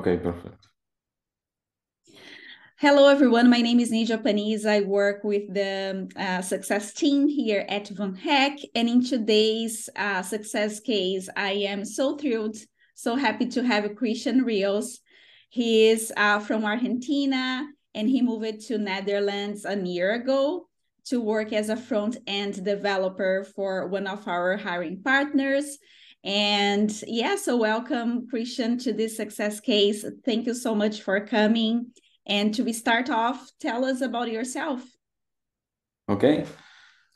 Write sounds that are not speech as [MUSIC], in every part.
Okay, perfect. Hello, everyone. My name is Nidia Paniz. I work with the uh, success team here at VanHack. And in today's uh, success case, I am so thrilled, so happy to have Cristian Rios. He is uh, from Argentina and he moved to Netherlands a year ago to work as a front end developer for one of our hiring partners. And yeah, so welcome, Cristian, to this success case. Thank you so much for coming. And to start off, tell us about yourself. Okay.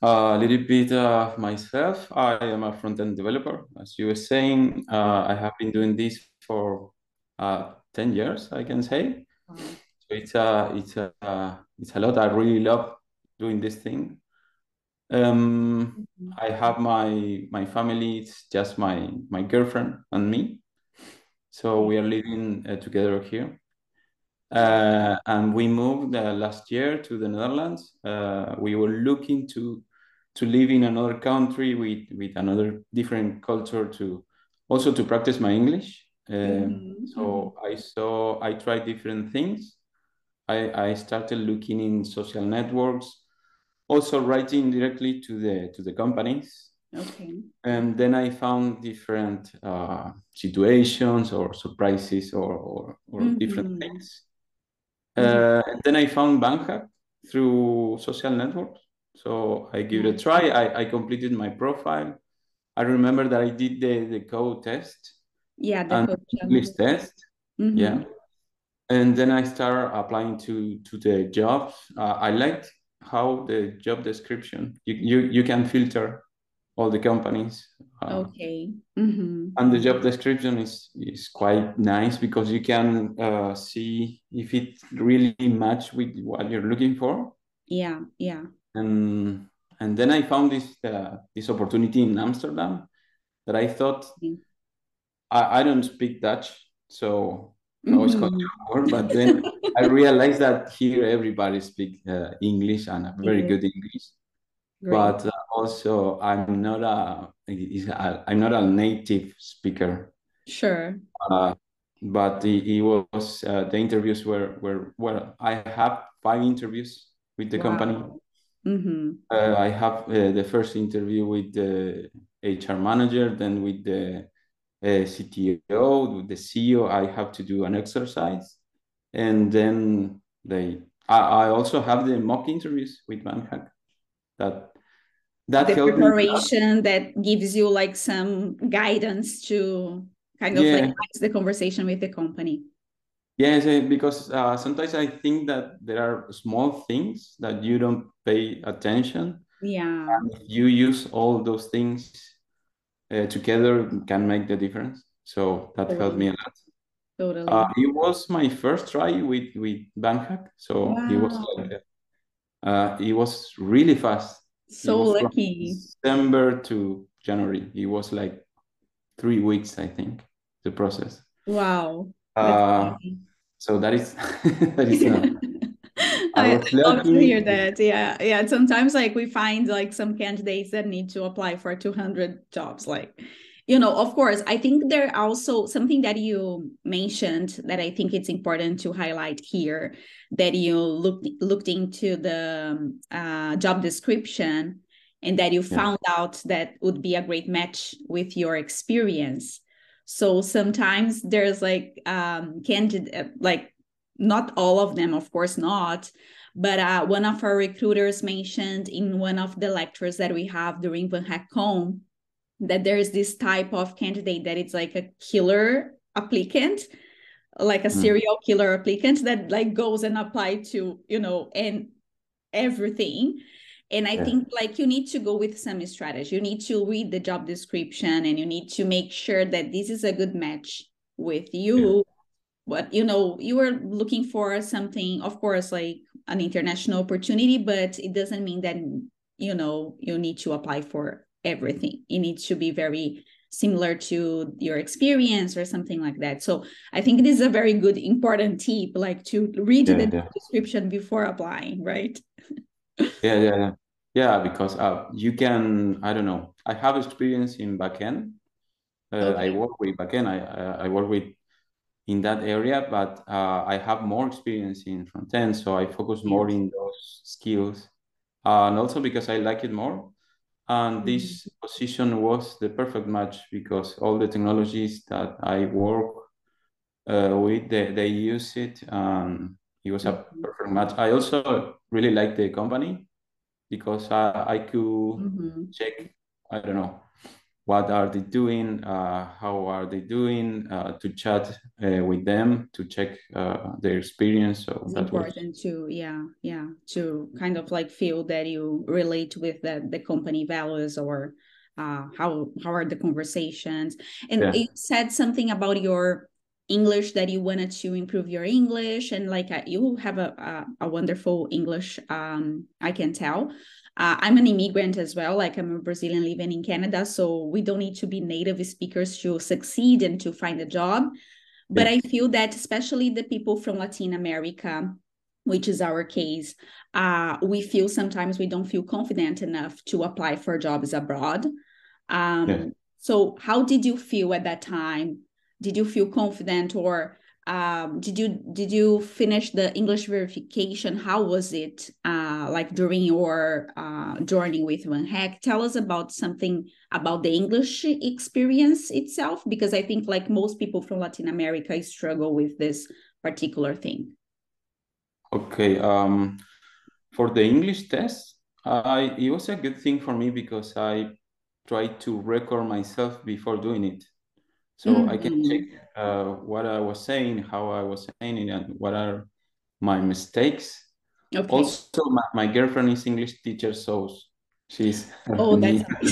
Uh, a little bit of myself. I am a front-end developer. As you were saying, uh, I have been doing this for uh, 10 years, I can say. So it's a, it's a, it's a lot. I really love doing this thing. Um, mm-hmm. I have my my family. It's just my my girlfriend and me. So we are living uh, together here. Uh, and we moved uh, last year to the Netherlands. Uh, we were looking to to live in another country with with another different culture to also to practice my English. Um, mm-hmm. So. I saw I tried different things. I, I started looking in social networks, also writing directly to the to the companies. Okay. And then I found different uh, situations or surprises or or, or mm-hmm. different things uh, and then I found VanHack through social networks. So I give it a try. I, I completed my profile. I remember that I did the, the code test. Yeah, the and English test. Mm-hmm. Yeah. And then I started applying to to the jobs. Uh, I liked how the job description you, you you can filter all the companies. Uh, okay. Mm-hmm. And the job description is is quite nice because you can uh, see if it really match with what you're looking for. Yeah, yeah. And and then I found this uh, this opportunity in Amsterdam that I thought mm-hmm. I, I don't speak Dutch, so I was mm-hmm. but then I realized that here everybody speaks uh, English and a very good English. Great. But uh, also, I'm not a I'm not a native speaker. Sure. Uh, but it, it was uh, the interviews were were well. I have five interviews with the wow. company. Mm-hmm. Uh, I have uh, the first interview with the HR manager, then with the uh, CTO, the CEO. I have to do an exercise, and then they. I, I also have the mock interviews with VanHack that that the preparation that gives you like some guidance to kind of yeah. like the conversation with the company yes because uh, sometimes i think that there are small things that you don't pay attention yeah and if you use all those things uh, together can make the difference so that totally. helped me a lot totally uh, it was my first try with with VanHack so wow. it was like uh, it was really fast. So lucky. December to January. It was like three weeks, I think, the process. Wow. Uh, so that is [LAUGHS] that is. [LAUGHS] Uh, I, I love to hear that. Yeah, yeah. Sometimes like we find like some candidates that need to apply for 200 jobs. Like you know of course i think there also something that you mentioned that i think it's important to highlight here that you looked looked into the uh, job description and that you yeah. found out that would be a great match with your experience so sometimes there's like um candidate uh, like not all of them of course not but uh, one of our recruiters mentioned in one of the lectures that we have during Van Hackcom that there's this type of candidate that it's like a killer applicant like a mm. serial killer applicant that like goes and apply to you know and everything and i yeah. think like you need to go with some strategy you need to read the job description and you need to make sure that this is a good match with you yeah. But you know you are looking for something of course like an international opportunity but it doesn't mean that you know you need to apply for everything. It needs to be very similar to your experience or something like that. So I think this is a very good, important tip, like to read yeah, the yeah. description before applying, right? [LAUGHS] yeah, yeah, yeah. Yeah, because uh, you can, I don't know, I have experience in backend. Uh, okay. I work with backend. I, I work with in that area, but uh, I have more experience in front end, so I focus more in those skills, uh, and also because I like it more. And mm-hmm. this position was the perfect match because all the technologies that I work uh, with, they, they use it, and it was a mm-hmm. perfect match. I also really like the company because I, I could mm-hmm. check, I don't know, what are they doing, uh, how are they doing, uh, to chat uh, with them, to check uh, their experience. So it's important was... to, yeah, yeah, to kind of like feel that you relate with the, the company values or uh, how how are the conversations. And yeah. you said something about your English that you wanted to improve your English and like uh, you have a, a, a wonderful English um, I can tell uh, I'm an immigrant as well like I'm a Brazilian living in Canada so we don't need to be native speakers to succeed and to find a job but yeah. I feel that especially the people from Latin America which is our case uh, we feel sometimes we don't feel confident enough to apply for jobs abroad um, yeah. so how did you feel at that time did you feel confident or um, did you did you finish the English verification? How was it uh, like during your uh, journey with VanHack? Tell us about something about the English experience itself, because I think like most people from Latin America struggle with this particular thing. Okay, um, for the English test, I it was a good thing for me because I tried to record myself before doing it. So mm-hmm. I can check uh, what I was saying, how I was saying it, and what are my mistakes. Okay. Also, my, my girlfriend is English teacher, so she's oh, [LAUGHS] that's [LAUGHS] [LAUGHS]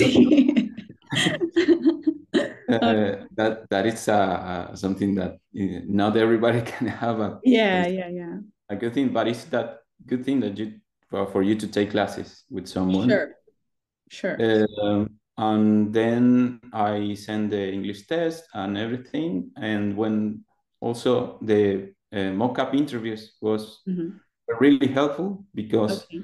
uh, that that is uh, something that uh, not everybody can have. A, yeah, yeah, yeah. A good thing, but it's that good thing that you for you to take classes with someone. Sure, sure. Um, and then I send the English test and everything. And when also the uh, mock-up interviews was mm-hmm. really helpful because okay.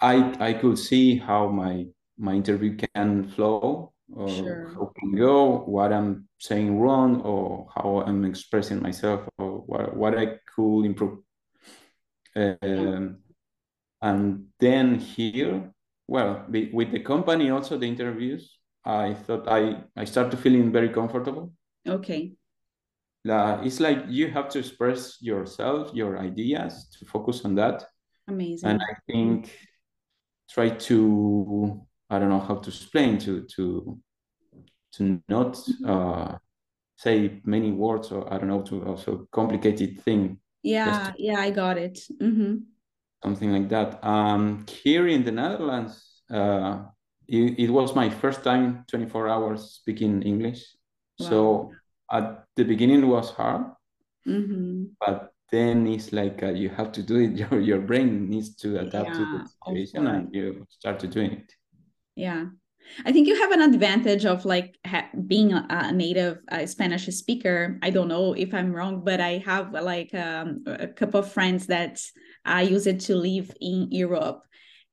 I I could see how my my interview can flow, or sure. how can go, what I'm saying wrong, or how I'm expressing myself, or what what I could improve. Um. And then here well, with the company also the interviews, I thought I I started feeling very comfortable. Okay. Uh, it's like you have to express yourself, your ideas, to focus on that. Amazing. And I think try to I don't know how to explain to to to not uh, say many words or I don't know to also complicated thing. Yeah, to, yeah, I got it. Mm-hmm something like that. Um, here in the Netherlands, uh, it, it, was my first time 24 hours speaking English. Wow. So at the beginning it was hard, mm-hmm. but then it's like uh, you have to do it. [LAUGHS] Your, your brain needs to adapt yeah, to the situation and you start to doing it. Yeah. I think you have an advantage of like ha- being a, a native uh, Spanish speaker. I don't know if I'm wrong, but I have like um, a couple of friends that I use it to live in Europe.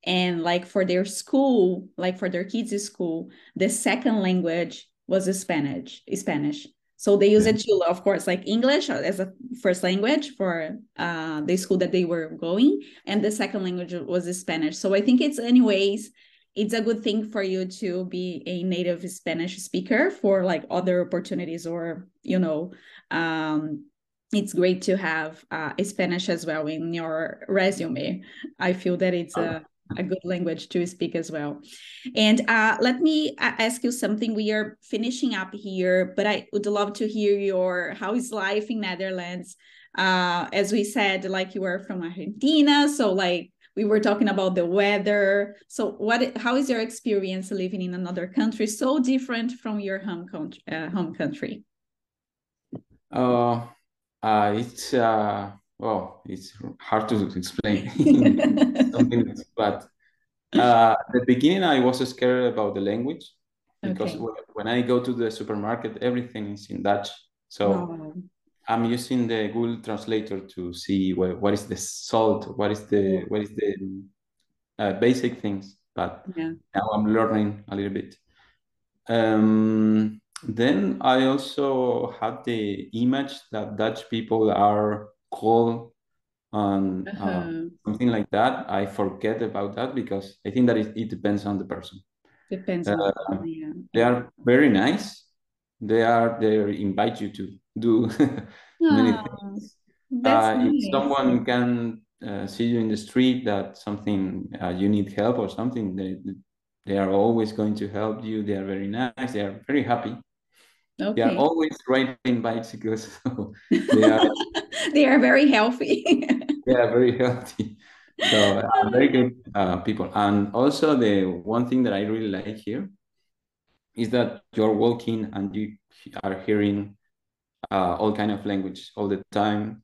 And like for their school, like for their kids' school, the second language was Spanish. Spanish. So they use it to, of course, like English as a first language for uh, the school that they were going, and the second language was Spanish. So I think it's, anyways, it's a good thing for you to be a native Spanish speaker for like other opportunities or you know um, it's great to have uh, Spanish as well in your resume. I feel that it's a, a good language to speak as well. And uh, let me uh, ask you something. We are finishing up here, but I would love to hear your how is life in Netherlands. Uh, as we said, like you were from Argentina, so like we were talking about the weather. So what? How is your experience living in another country so different from your home country? Uh, home country? Uh uh, it's uh, well, it's hard to explain [LAUGHS] [LAUGHS] something, but uh, at the beginning I was scared about the language because okay. when I go to the supermarket, everything is in Dutch. So oh. I'm using the Google Translator to see what, what is the salt, what is the what is the uh, basic things. But yeah. now I'm learning a little bit. Um, then I also had the image that Dutch people are cold and uh, uh-huh. something like that. I forget about that because I think that it, it depends on the person. Depends uh, on yeah. They are very nice. They are they invite you to do [LAUGHS] many ah, things. Uh, nice. If someone can uh, see you in the street that something uh, you need help or something, they they are always going to help you. They are very nice. They are very happy. Okay. They are always riding bicycles. [LAUGHS] So [LAUGHS] they are they are very healthy. [LAUGHS] they are very healthy. So uh, very good uh, people. And also the one thing that I really like here is that you're walking and you are hearing uh, all kind of language all the time,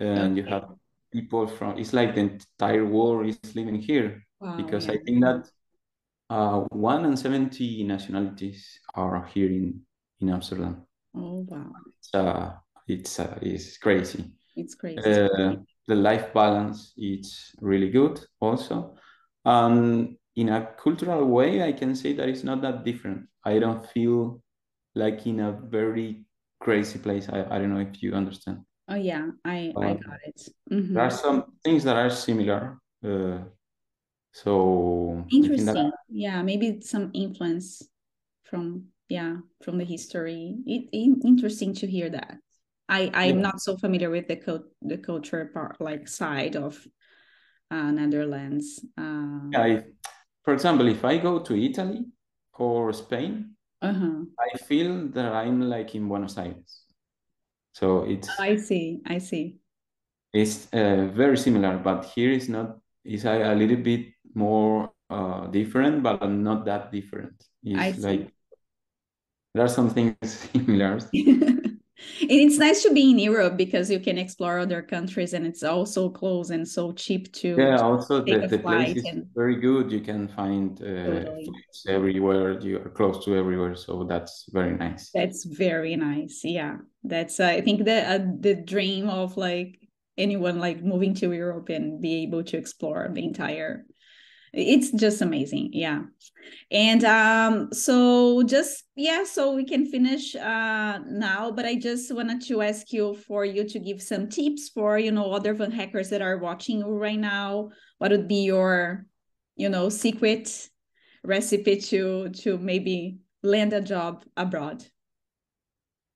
and okay. you have people from. It's like the entire world is living here wow, because yeah. I think that uh, one and seventy nationalities are here in in Amsterdam. Oh wow! It's uh, it's uh, it's crazy. It's crazy. Uh, the life balance is really good also, and in a cultural way, I can say that it's not that different. I don't feel like in a very crazy place. I, I don't know if you understand. Oh yeah, I um, I got it. Mm-hmm. There are some things that are similar. Uh, so interesting. That... Yeah, maybe some influence from yeah from the history it, it, interesting to hear that i i'm yeah. not so familiar with the co- the culture part like side of uh, netherlands uh, yeah if, for example if i go to italy or spain uh-huh. i feel that i'm like in buenos aires so it's i see i see it's uh, very similar but here is not is a, a little bit more uh, different but not that different it's I see. like there are some things [LAUGHS] similar. it's nice to be in Europe because you can explore other countries and it's also close and so cheap to yeah also the, the place is and... very good. You can find uh, totally. everywhere. You are close to everywhere so that's very nice. That's very nice. Yeah. That's uh, I think the uh, the dream of like anyone like moving to Europe and be able to explore the entire it's just amazing yeah. And um so just yeah so we can finish uh now but i just wanted to ask you for you to give some tips for you know other van hackers that are watching you right now. What would be your you know secret recipe to to maybe land a job abroad?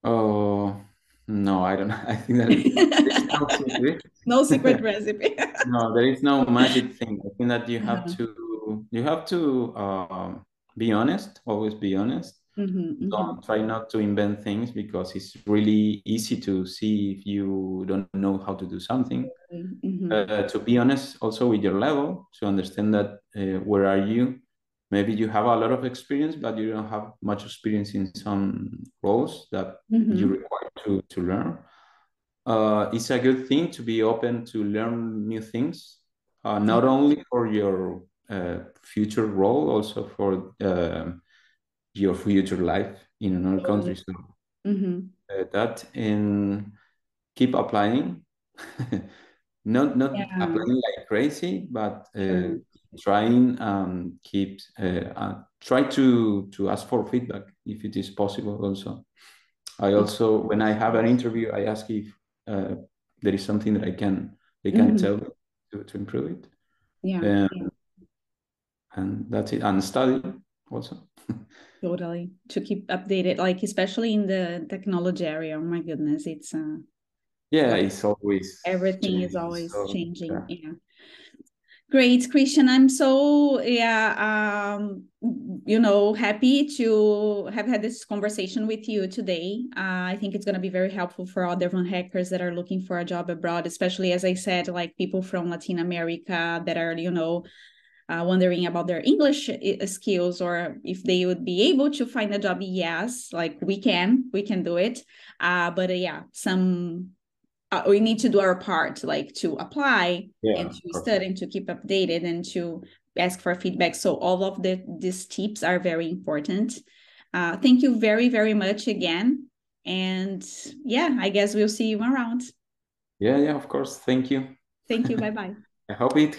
Oh no i don't [LAUGHS] i think that [LAUGHS] no secret [LAUGHS] no secret recipe [LAUGHS] no there is no [LAUGHS] magic thing i think that you have uh-huh. to you have to um, be honest always be honest mm-hmm, mm-hmm. don't try not to invent things because it's really easy to see if you don't know how to do something mm-hmm. uh, to be honest also with your level to understand that uh, where are you maybe you have a lot of experience but you don't have much experience in some roles that mm-hmm. you require to, to learn uh, it's a good thing to be open to learn new things, uh, not only for your uh, future role, also for uh, your future life in another country. So mm-hmm. Uh, that and keep applying, [LAUGHS] not not yeah. applying like crazy, but uh, sure. trying um, keep try to to ask for feedback if it is possible. Also, I also when I have an interview, I ask if uh, there is something that I can they can mm-hmm. tell to, to improve it. Yeah. And, yeah. and that's it. And study also. [LAUGHS] totally. To keep updated, like especially in the technology area. Oh my goodness, it's uh yeah, it's always everything is always so, changing. Yeah. yeah. Great, Cristian. I'm so yeah, um, you know, happy to have had this conversation with you today. Uh, I think it's going to be very helpful for other van hackers that are looking for a job abroad, especially as I said, like people from Latin America that are, you know, uh, wondering about their English uh, skills or if they would be able to find a job. Yes, like we can, we can do it. Uh, but uh, yeah, some uh, we need to do our part like to apply yeah, and to study and to keep updated and to ask for feedback. So all of the these tips are very important. Uh, thank you very very much again. And yeah i guess we'll see you around. Yeah yeah of course. Thank you. Thank you. [LAUGHS] Bye bye i hope it